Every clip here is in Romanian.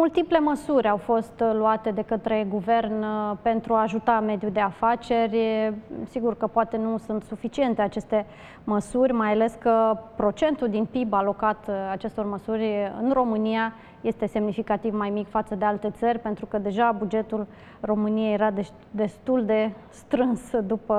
Multiple măsuri au fost uh, luate de către guvern uh, pentru a ajuta mediul de afaceri. Sigur că poate nu sunt suficiente aceste măsuri, mai ales că procentul din PIB alocat uh, acestor măsuri în România este semnificativ mai mic față de alte țări, pentru că deja bugetul României era destul de strâns după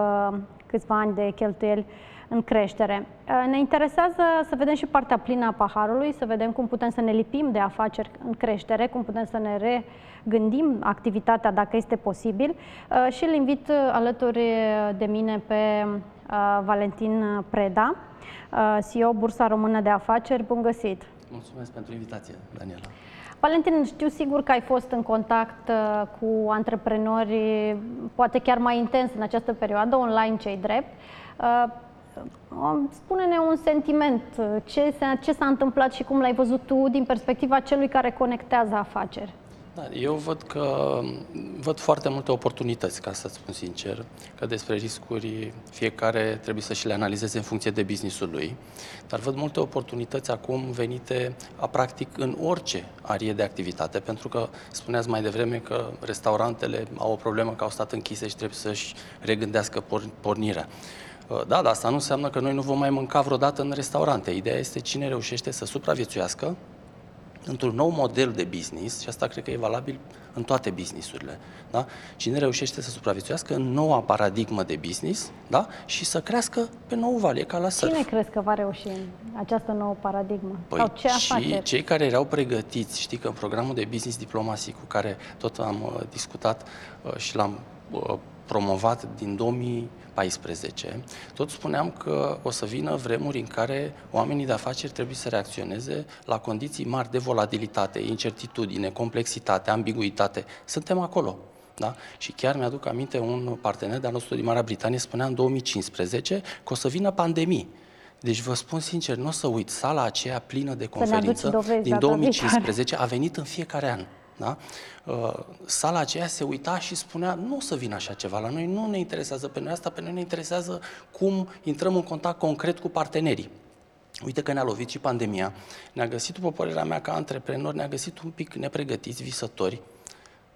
câțiva ani de cheltuieli în creștere. Uh, ne interesează să vedem și partea plină a paharului, să vedem cum putem să ne lipim de afaceri în creștere, cum putem să ne regândim activitatea dacă este posibil uh, și îl invit uh, alături de mine pe Valentin Preda, CEO Bursa Română de Afaceri. Bun găsit! Mulțumesc pentru invitație, Daniela. Valentin, știu sigur că ai fost în contact cu antreprenori, poate chiar mai intens în această perioadă, online cei drept. Spune-ne un sentiment, ce, ce s-a întâmplat și cum l-ai văzut tu din perspectiva celui care conectează afaceri? Da, eu văd că văd foarte multe oportunități, ca să spun sincer, că despre riscuri fiecare trebuie să și le analizeze în funcție de businessul lui, dar văd multe oportunități acum venite a practic în orice arie de activitate, pentru că spuneați mai devreme că restaurantele au o problemă că au stat închise și trebuie să-și regândească pornirea. Da, dar asta nu înseamnă că noi nu vom mai mânca vreodată în restaurante. Ideea este cine reușește să supraviețuiască într-un nou model de business, și asta cred că e valabil în toate businessurile, da? Cine reușește să supraviețuiască în noua paradigmă de business, da? Și să crească pe nou vale, ca la surf. Cine crezi că va reuși în această nouă paradigmă? Păi Sau ce și cei care erau pregătiți, știi că în programul de business diplomacy cu care tot am uh, discutat uh, și l-am uh, promovat din 2014, tot spuneam că o să vină vremuri în care oamenii de afaceri trebuie să reacționeze la condiții mari de volatilitate, incertitudine, complexitate, ambiguitate. Suntem acolo. Da? Și chiar mi-aduc aminte un partener de-al nostru din Marea Britanie spunea în 2015 că o să vină pandemii. Deci vă spun sincer, nu o să uit, sala aceea plină de conferință din 2015 a venit în fiecare an. Da? Uh, sala aceea se uita și spunea, nu o să vină așa ceva la noi, nu ne interesează pe noi asta, pe noi ne interesează cum intrăm în contact concret cu partenerii. Uite că ne-a lovit și pandemia, ne-a găsit, după părerea mea, ca antreprenori, ne-a găsit un pic nepregătiți, visători,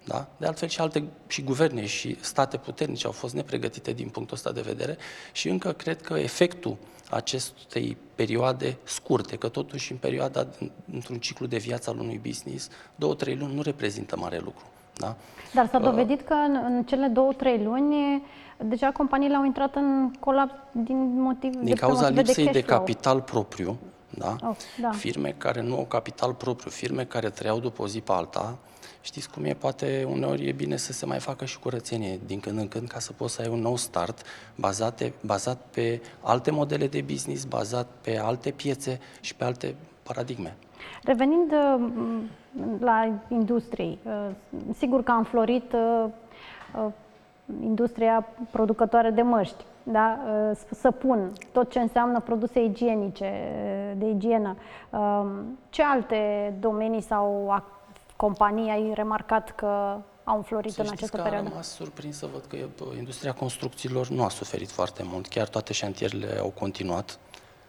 da? De altfel și alte și guverne și state puternice au fost nepregătite din punctul ăsta de vedere și încă cred că efectul acestei perioade scurte, că totuși în perioada, într-un ciclu de viață al unui business, două, trei luni nu reprezintă mare lucru. Da? Dar s-a uh, dovedit că în, în cele două, trei luni deja companiile au intrat în colaps din motiv din de cauza lipsei de, de capital propriu, da? Oh, da? Firme care nu au capital propriu, firme care trăiau după o zi pe alta, Știți cum e? Poate uneori e bine să se mai facă și curățenie din când în când ca să poți să ai un nou start bazate, bazat pe alte modele de business, bazat pe alte piețe și pe alte paradigme. Revenind uh, la industrie, uh, sigur că am florit uh, industria producătoare de măști, da? săpun, tot ce înseamnă produse igienice, de igienă. Ce alte domenii sau companii ai remarcat că au înflorit să în această că perioadă? Am rămas surprins să văd că industria construcțiilor nu a suferit foarte mult. Chiar toate șantierele au continuat.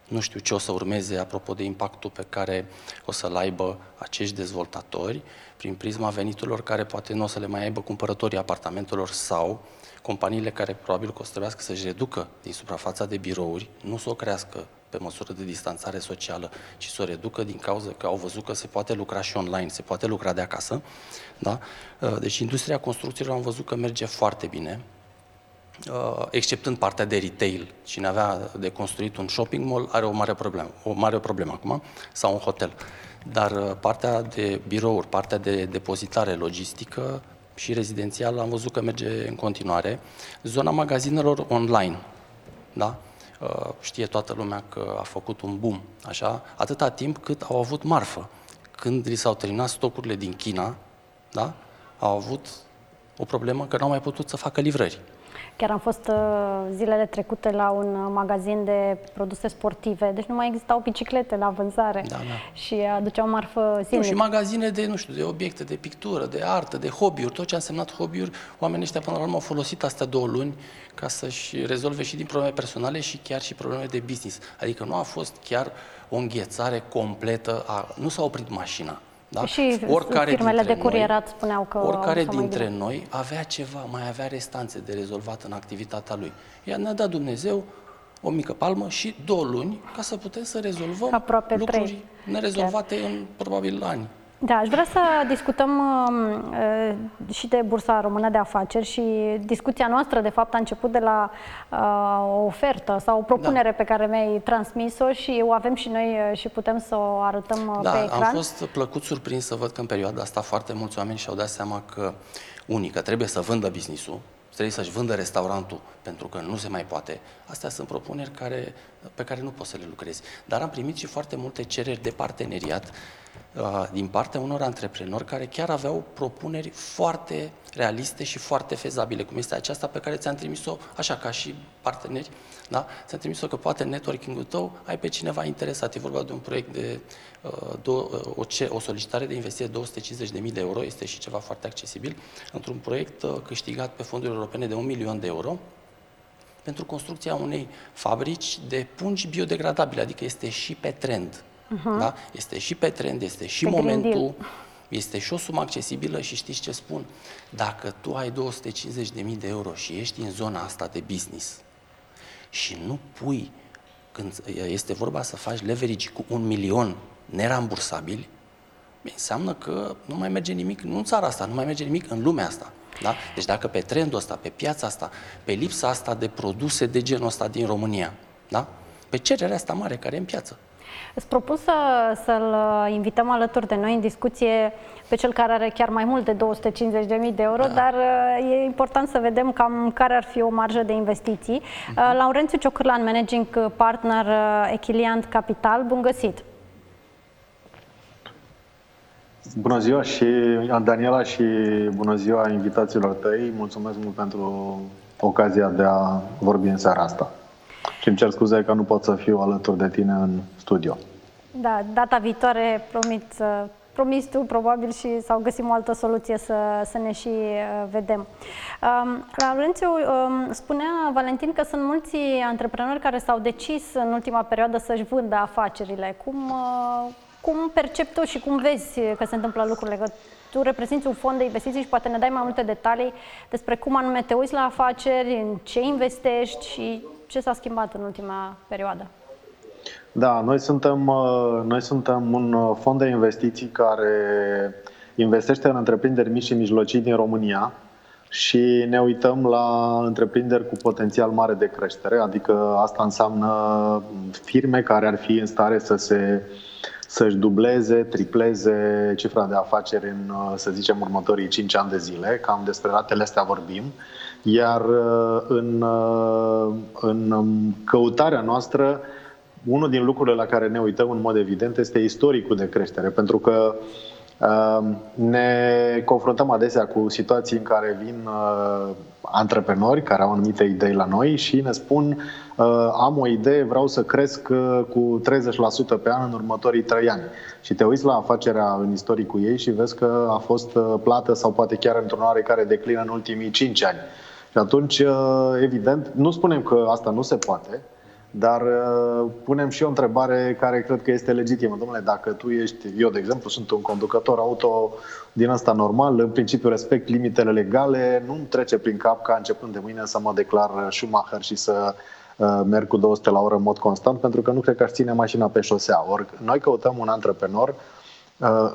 Nu știu ce o să urmeze apropo de impactul pe care o să-l aibă acești dezvoltatori prin prisma veniturilor care poate nu o să le mai aibă cumpărătorii apartamentelor sau companiile care probabil că o să trebuiască să-și reducă din suprafața de birouri, nu să o crească pe măsură de distanțare socială, ci să o reducă din cauza că au văzut că se poate lucra și online, se poate lucra de acasă. Da? Uh, deci industria construcțiilor am văzut că merge foarte bine, uh, exceptând partea de retail. Cine avea de construit un shopping mall are o mare problemă, o mare problemă acum, sau un hotel. Dar uh, partea de birouri, partea de depozitare logistică și rezidențial am văzut că merge în continuare. Zona magazinelor online, da? Uh, știe toată lumea că a făcut un boom, așa, atâta timp cât au avut marfă. Când li s-au terminat stocurile din China, da, au avut o problemă că n-au mai putut să facă livrări. Chiar am fost uh, zilele trecute la un uh, magazin de produse sportive, deci nu mai existau biciclete la vânzare da, da. și aduceau marfă zilnic. Nu, și magazine de, nu știu, de obiecte, de pictură, de artă, de hobby-uri, tot ce a însemnat hobby-uri, oamenii ăștia până la urmă au folosit astea două luni ca să-și rezolve și din probleme personale și chiar și probleme de business. Adică nu a fost chiar o înghețare completă, a, nu s-a oprit mașina, Da? Și oricare firmele de curierat noi, spuneau că Oricare dintre noi avea ceva, mai avea restanțe de rezolvat în activitatea lui. Ea ne-a dat Dumnezeu o mică palmă și două luni ca să putem să rezolvăm Aproape lucruri trei. nerezolvate Chiar. în probabil ani. Da, aș vrea să discutăm uh, și de Bursa Română de Afaceri și discuția noastră, de fapt, a început de la uh, o ofertă sau o propunere da. pe care mi-ai transmis-o și o avem și noi uh, și putem să o arătăm uh, da, pe ecran. am fost plăcut surprins să văd că în perioada asta foarte mulți oameni și-au dat seama că unii, că trebuie să vândă business-ul, trebuie să-și vândă restaurantul pentru că nu se mai poate. Astea sunt propuneri care, pe care nu poți să le lucrezi. Dar am primit și foarte multe cereri de parteneriat Uh, din partea unor antreprenori care chiar aveau propuneri foarte realiste și foarte fezabile, cum este aceasta pe care ți-am trimis-o, așa ca și parteneri, da? ți-am trimis-o că poate în networking-ul tău ai pe cineva interesat. E vorba de un proiect de uh, do, uh, o, ce, o solicitare de investiție de 250.000 de euro, este și ceva foarte accesibil, într-un proiect uh, câștigat pe fonduri europene de 1 milion de euro, pentru construcția unei fabrici de pungi biodegradabile, adică este și pe trend. Uh-huh. Da? Este și pe trend, este și pe momentul, este și o sumă accesibilă și știți ce spun? Dacă tu ai 250.000 de euro și ești în zona asta de business și nu pui, când este vorba să faci leverage cu un milion nerambursabili, înseamnă că nu mai merge nimic, nu în țara asta, nu mai merge nimic în lumea asta. Da? Deci dacă pe trendul ăsta, pe piața asta, pe lipsa asta de produse de genul ăsta din România, da? Pe cererea asta mare care e în piață, Îți propun să, să-l uh, invităm alături de noi în discuție pe cel care are chiar mai mult de 250.000 de euro, da. dar uh, e important să vedem cam care ar fi o marjă de investiții. Uh-huh. Laurențiu Ciocârlan, Managing Partner Echiliant Capital, bun găsit! Bună ziua și Daniela și bună ziua invitațiilor tăi. Mulțumesc mult pentru ocazia de a vorbi în seara asta. Și îmi cer scuze că nu pot să fiu alături de tine în studio. Da, data viitoare promit să promis tu probabil și sau găsim o altă soluție să, să ne și uh, vedem. Um, Laurențiu, um, spunea Valentin că sunt mulți antreprenori care s-au decis în ultima perioadă să-și vândă afacerile. Cum, uh, cum percepi tu și cum vezi că se întâmplă lucrurile? Că tu reprezinți un fond de investiții și poate ne dai mai multe detalii despre cum anume te uiți la afaceri, în ce investești și ce s-a schimbat în ultima perioadă? Da, noi suntem, uh, noi suntem un uh, fond de investiții care investește în întreprinderi mici și mijlocii din România și ne uităm la întreprinderi cu potențial mare de creștere, adică asta înseamnă firme care ar fi în stare să se să-și dubleze, tripleze cifra de afaceri în, uh, să zicem, următorii 5 ani de zile. Cam despre ratele astea vorbim. Iar uh, în, uh, în um, căutarea noastră, unul din lucrurile la care ne uităm în mod evident este istoricul de creștere, pentru că uh, ne confruntăm adesea cu situații în care vin antreprenori care au anumite idei la noi și ne spun am o idee, vreau să cresc cu 30% pe an în următorii 3 ani. Și te uiți la afacerea în istoricul ei și vezi că a fost plată sau poate chiar într-un oarecare declin în ultimii 5 ani. Și atunci, uh, evident, nu spunem că asta nu se poate, dar uh, punem și o întrebare care cred că este legitimă. Domnule, dacă tu ești, eu de exemplu, sunt un conducător auto din asta normal, în principiu respect limitele legale, nu-mi trece prin cap ca începând de mâine să mă declar Schumacher și să uh, merg cu 200 la oră în mod constant, pentru că nu cred că aș ține mașina pe șosea. Ori noi căutăm un antreprenor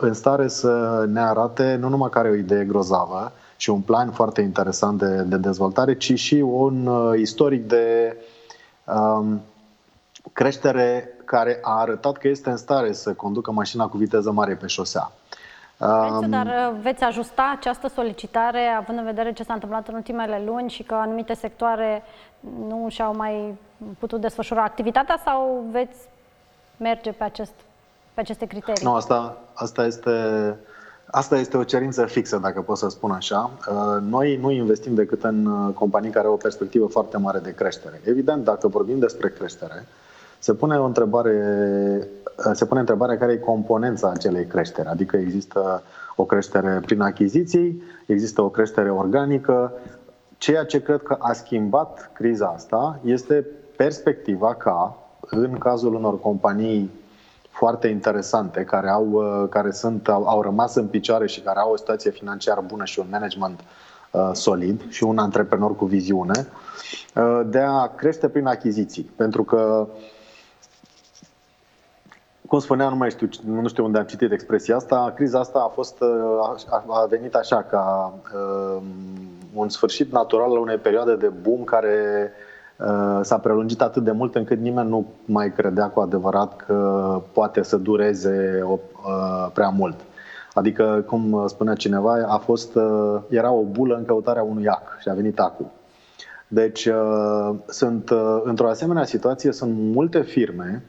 în stare să ne arate nu numai care are o idee grozavă, și un plan foarte interesant de, de dezvoltare, ci și un uh, istoric de um, creștere care a arătat că este în stare să conducă mașina cu viteză mare pe șosea. Um, dar uh, veți ajusta această solicitare având în vedere ce s-a întâmplat în ultimele luni și că anumite sectoare nu și-au mai putut desfășura activitatea sau veți merge pe, acest, pe aceste criterii? Nu, asta, asta este Asta este o cerință fixă, dacă pot să spun așa. Uh, noi nu investim decât în uh, companii care au o perspectivă foarte mare de creștere. Evident, dacă vorbim despre creștere, se pune o întrebare, uh, se pune întrebarea care e componența acelei creștere. Adică există o creștere prin achiziții, există o creștere organică. Ceea ce cred că a schimbat criza asta este perspectiva ca, în cazul unor companii foarte interesante, care, au, uh, care sunt, au, au rămas în picioare și care au o situație financiară bună și un management uh, solid și un antreprenor cu viziune, uh, de a crește prin achiziții. Pentru că cum spuneam, nu mai știu, nu știu unde am citit expresia asta, criza asta a fost a, a venit așa ca uh, un sfârșit natural al unei perioade de boom care uh, s-a prelungit atât de mult încât nimeni nu mai credea cu adevărat că poate să dureze o, uh, prea mult. Adică, cum spunea cineva, a fost, uh, era o bulă în căutarea unui ac și a venit acul. Deci, uh, sunt, uh, într-o asemenea situație, sunt multe firme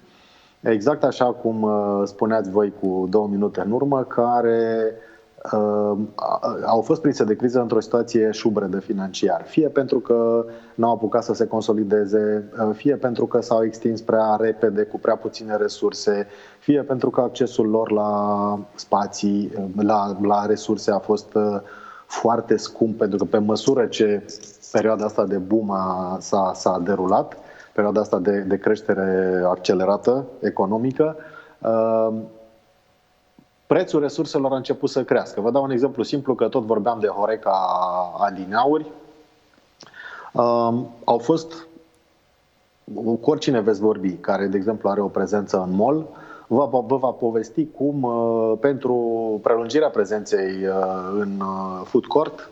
Exact așa cum uh, spuneați voi cu două minute în urmă, care uh, au fost prinse de criză într-o situație șubredă financiar. Fie pentru că n-au apucat să se consolideze, uh, fie pentru că s-au extins prea repede, cu prea puține resurse, fie pentru că accesul lor la spații, la, la resurse a fost foarte scump, pentru că pe măsură ce perioada asta de boom a, s-a, s-a derulat, perioada asta de, de creștere accelerată economică, uh, prețul resurselor a început să crească. Vă dau un exemplu simplu, că tot vorbeam de Horeca Adineauri. Uh, au fost, cu oricine veți vorbi, care, de exemplu, are o prezență în mall, vă, vă va povesti cum, uh, pentru prelungirea prezenței în food court,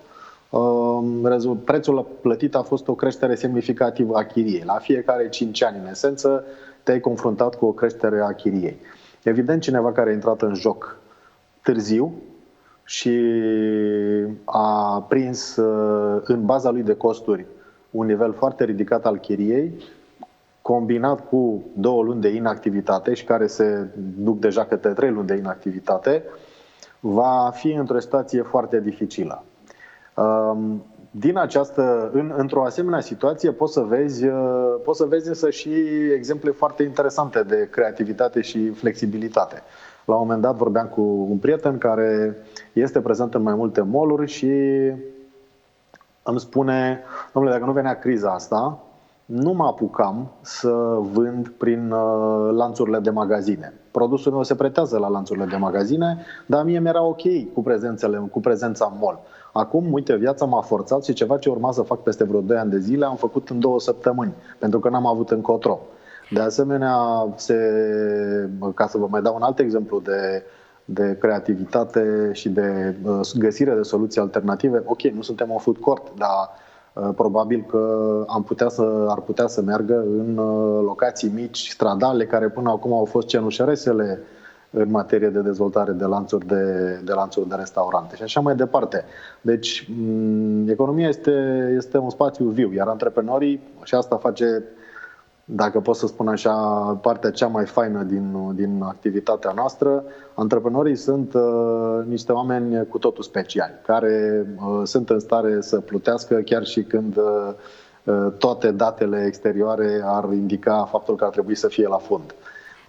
prețul plătit a fost o creștere semnificativă a chiriei. La fiecare 5 ani, în esență, te-ai confruntat cu o creștere a chiriei. Evident, cineva care a intrat în joc târziu și a prins uh, în baza lui de costuri un nivel foarte ridicat al chiriei, combinat cu două luni de inactivitate și care se duc deja către trei luni de inactivitate, va fi într-o situație foarte dificilă. Din această, în, într-o asemenea situație poți să vezi, uh, poți să vezi însă și exemple foarte interesante de creativitate și flexibilitate. La un moment dat vorbeam cu un prieten care este prezent în mai multe moluri și îmi spune, domnule, dacă nu venea criza asta, nu mă apucam să vând prin uh, lanțurile de magazine. Produsul meu se pretează la lanțurile de magazine, dar mie mi-era ok cu, prezențele, cu prezența în mall. Acum, uite, viața m-a forțat și ceva ce urma să fac peste vreo 2 ani de zile am făcut în două săptămâni, pentru că n-am avut încotro. De asemenea, se, ca să vă mai dau un alt exemplu de, de creativitate și de uh, găsire de soluții alternative, ok, nu suntem un food court, dar uh, probabil că am putea să, ar putea să meargă în uh, locații mici, stradale, care până acum au fost cenușăresele în materie de dezvoltare de lanțuri de, de, lanțuri de restaurante și așa mai departe. Deci, economia este, este un spațiu viu, iar antreprenorii, și asta face, dacă pot să spun așa, partea cea mai faină din, din activitatea noastră, antreprenorii sunt uh, niște oameni cu totul speciali, care uh, sunt în stare să plutească chiar și când uh, toate datele exterioare ar indica faptul că ar trebui să fie la fund.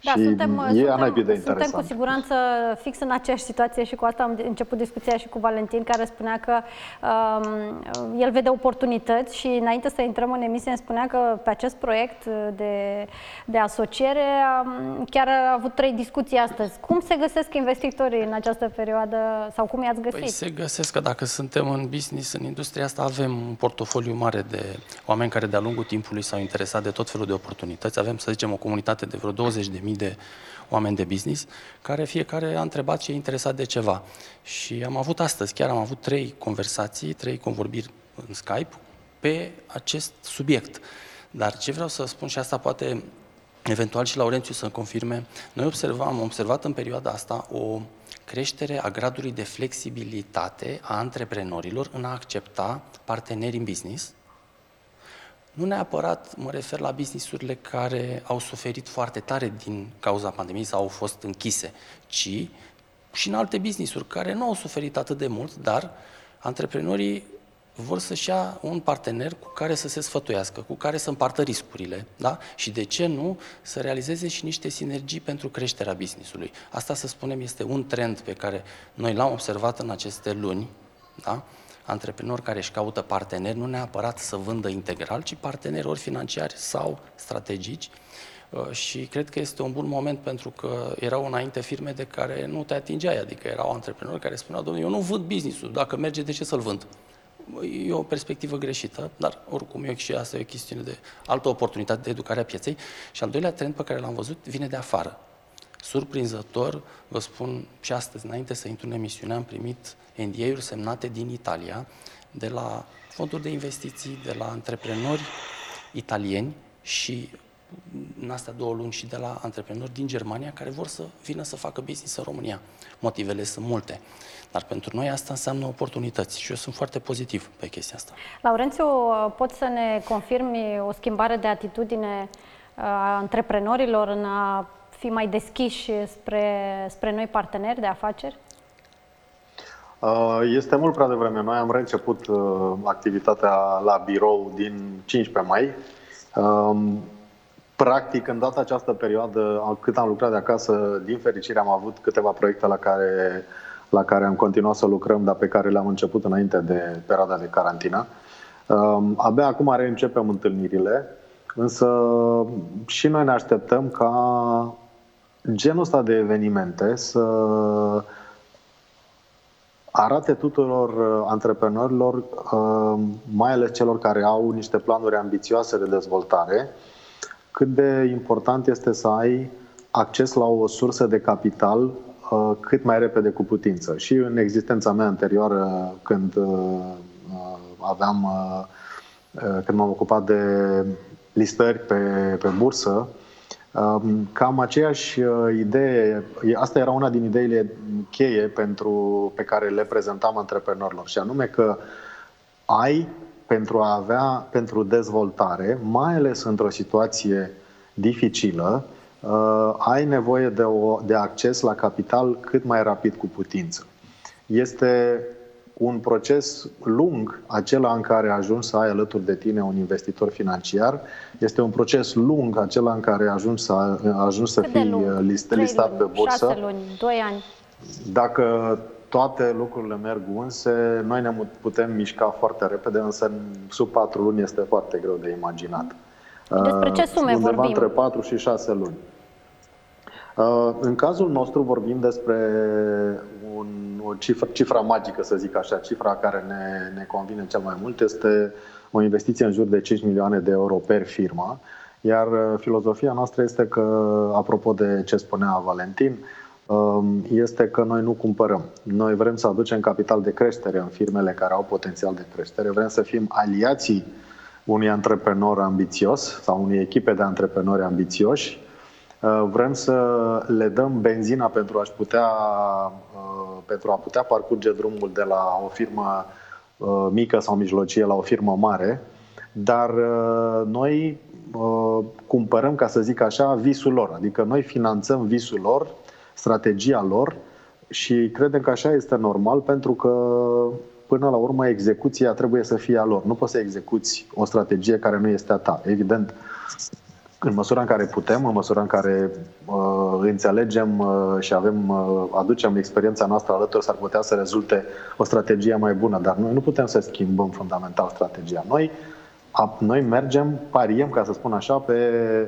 Da, și suntem, e suntem, de suntem cu siguranță fix în aceeași situație și cu asta am început discuția și cu Valentin, care spunea că um, el vede oportunități și înainte să intrăm în emisie îmi spunea că pe acest proiect de, de asociere um, chiar a avut trei discuții astăzi. Cum se găsesc investitorii în această perioadă sau cum i-ați găsit? Păi se găsesc că dacă suntem în business, în industria asta, avem un portofoliu mare de oameni care de-a lungul timpului s-au interesat de tot felul de oportunități. Avem, să zicem, o comunitate de vreo 20 de mii de oameni de business, care fiecare a întrebat și e interesat de ceva. Și am avut astăzi, chiar am avut trei conversații, trei convorbiri în Skype pe acest subiect. Dar ce vreau să spun și asta poate eventual și Laurențiu să confirme, noi observam, am observat în perioada asta o creștere a gradului de flexibilitate a antreprenorilor în a accepta parteneri în business, nu neapărat mă refer la businessurile care au suferit foarte tare din cauza pandemiei sau au fost închise, ci și în alte businessuri care nu au suferit atât de mult, dar antreprenorii vor să-și ia un partener cu care să se sfătuiască, cu care să împartă riscurile, da? Și de ce nu să realizeze și niște sinergii pentru creșterea businessului. Asta, să spunem, este un trend pe care noi l-am observat în aceste luni, da? Antreprenori care își caută parteneri, nu neapărat să vândă integral, ci parteneri ori financiari sau strategici, Uh, și cred că este un bun moment pentru că erau înainte firme de care nu te atingeai, adică erau antreprenori care spuneau, domnule, eu nu vând business-ul, dacă merge, de ce să-l vând? E o perspectivă greșită, dar oricum e și asta e o chestiune de altă oportunitate de educare a pieței. Și al doilea trend pe care l-am văzut vine de afară. Surprinzător, vă spun și astăzi, înainte să intru în emisiune, am primit NDA-uri semnate din Italia, de la fonduri de investiții, de la antreprenori italieni și în astea două luni și de la antreprenori din Germania care vor să vină să facă business în România. Motivele sunt multe. Dar pentru noi asta înseamnă oportunități și eu sunt foarte pozitiv pe chestia asta. Laurențiu, poți să ne confirmi o schimbare de atitudine a antreprenorilor în a fi mai deschiși spre, spre noi parteneri de afaceri? Uh, este mult prea devreme. Noi am reînceput uh, activitatea la birou din 15 mai. Um, practic, în data această perioadă, cât am lucrat de acasă, din fericire am avut câteva proiecte la care, la care am continuat să lucrăm, dar pe care le-am început înainte de perioada de carantină. Um, abia acum reîncepem întâlnirile, însă și noi ne așteptăm ca genul ăsta de evenimente să arate tuturor uh, antreprenorilor, uh, mai ales celor care au niște planuri ambițioase de dezvoltare, cât de important este să ai acces la o sursă de capital uh, cât mai repede cu putință. Și în existența mea anterioară, când aveam, când m-am ocupat de listări pe, pe bursă, Cam aceeași uh, idee, asta era una din ideile cheie pentru, pe care le prezentam antreprenorilor și anume că ai pentru a avea, pentru dezvoltare, mai ales într-o situație dificilă, uh, ai nevoie de, o, de acces la capital cât mai rapid cu putință. Este un proces lung, acela în care ajungi să ai alături de tine un investitor financiar, este un proces lung, acela în care ajungi să, ajungi să fii uh, list, listat luni, pe bursă. 6 luni, 2 ani. Dacă toate lucrurile merg unse, noi ne putem mișca foarte repede, însă în sub 4 luni este foarte greu de imaginat. Despre ce sume Undeva vorbim? între 4 și 6 luni. Uh, în cazul nostru vorbim despre un, o cifră, cifra magică, să zic așa, cifra care ne, ne convine cel mai mult este o investiție în jur de 5 milioane de euro per firmă, iar uh, filozofia noastră este că, apropo de ce spunea Valentin, um, este că noi nu cumpărăm. Noi vrem să aducem capital de creștere în firmele care au potențial de creștere, vrem să fim aliații unui antreprenor ambițios sau unei echipe de antreprenori ambițioși. Uh, vrem să le dăm benzina pentru, a putea, uh, pentru a putea parcurge drumul de la o firmă uh, mică sau mijlocie la o firmă mare, dar noi cumpărăm, ca să zic așa, visul lor. Adică noi finanțăm visul lor, strategia lor și credem că așa este normal pentru că până la urmă execuția trebuie să fie a lor. Nu poți să execuți o strategie care nu este a ta. Evident, în măsura în care putem, în măsura în care uh, înțelegem uh, și avem, uh, aducem experiența noastră alături, s-ar putea să rezulte o strategie mai bună, dar noi nu putem să schimbăm fundamental strategia. Noi, a, noi mergem, pariem, ca să spun așa, pe,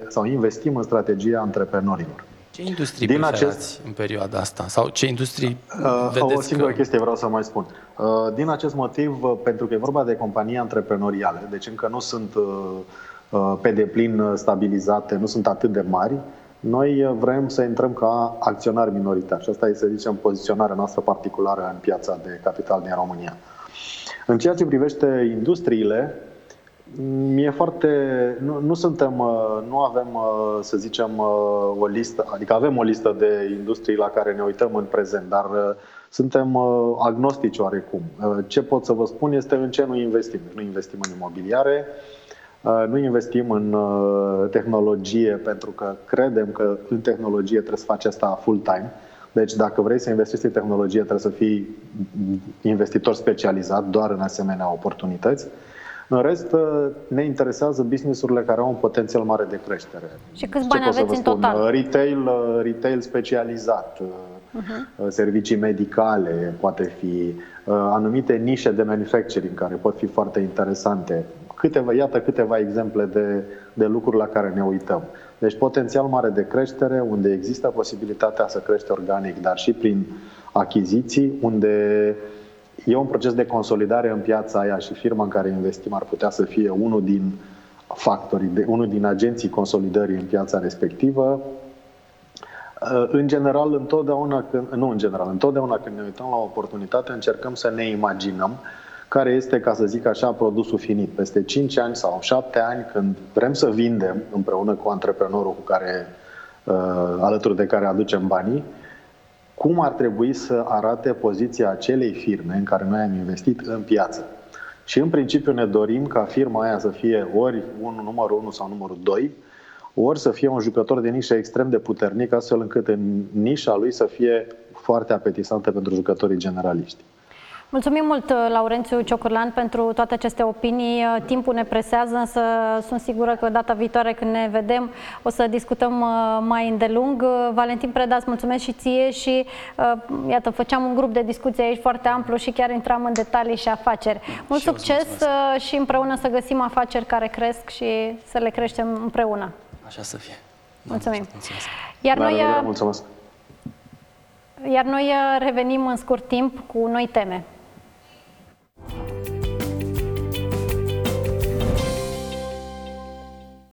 sau investim în strategia antreprenorilor. Ce industrii Din acest... în perioada asta? Sau ce industrii uh, vedeți O singură că... chestie vreau să mai spun. Uh, din acest motiv, uh, pentru că e vorba de companii antreprenoriale, deci încă nu sunt uh, Uh, pe deplin uh, stabilizate, nu sunt atât de mari, noi uh, vrem să intrăm ca acționari minoritari și asta este, să zicem, poziționarea noastră particulară în piața de capital din România. În ceea ce privește industriile, mi-e foarte. Nu, nu suntem, nu avem, să zicem, o listă, adică avem o listă de industrii la care ne uităm în prezent, dar suntem agnostici oarecum. Ce pot să vă spun este în ce nu investim. Nu investim în imobiliare, Uh, nu investim în uh, tehnologie pentru că credem că în tehnologie trebuie să faci asta full-time. Deci dacă vrei să investești în tehnologie, trebuie să fii investitor specializat doar în asemenea oportunități. În rest, uh, ne interesează businessurile care au un potențial mare de creștere. Și câți bani aveți în total? Retail, retail specializat, uh-huh. servicii medicale, poate fi anumite nișe de manufacturing care pot fi foarte interesante câteva, iată câteva exemple de, de lucruri la care ne uităm. Deci potențial mare de creștere, unde există posibilitatea să crește organic, dar și prin achiziții, unde e un proces de consolidare în piața aia și firma în care investim ar putea să fie unul din factorii, de, unul din agenții consolidării în piața respectivă. În general, întotdeauna, când, nu în general, întotdeauna când ne uităm la o oportunitate, încercăm să ne imaginăm care este, ca să zic așa, produsul finit. Peste 5 ani sau 7 ani, când vrem să vindem împreună cu antreprenorul cu care, uh, alături de care aducem banii, cum ar trebui să arate poziția acelei firme în care noi am investit în piață. Și în principiu ne dorim ca firma aia să fie ori un, numărul 1 sau numărul 2, ori să fie un jucător de nișă extrem de puternic, astfel încât în nișa lui să fie foarte apetisantă pentru jucătorii generaliști. Mulțumim mult, uh, Laurențiu Ciocurlan, pentru toate aceste opinii. Uh, timpul ne presează, însă sunt sigură că data viitoare când ne vedem o să discutăm uh, mai îndelung. Valentin Preda, îți mulțumesc și ție și iată, făceam un grup de discuție aici foarte amplu și chiar intram în detalii și afaceri. Mult și succes și împreună să găsim afaceri care cresc și să le creștem împreună. Așa să fie. Mulțumim. Mulțumesc. Iar noi, mulțumesc. Iar noi revenim în scurt timp cu noi teme. Bye.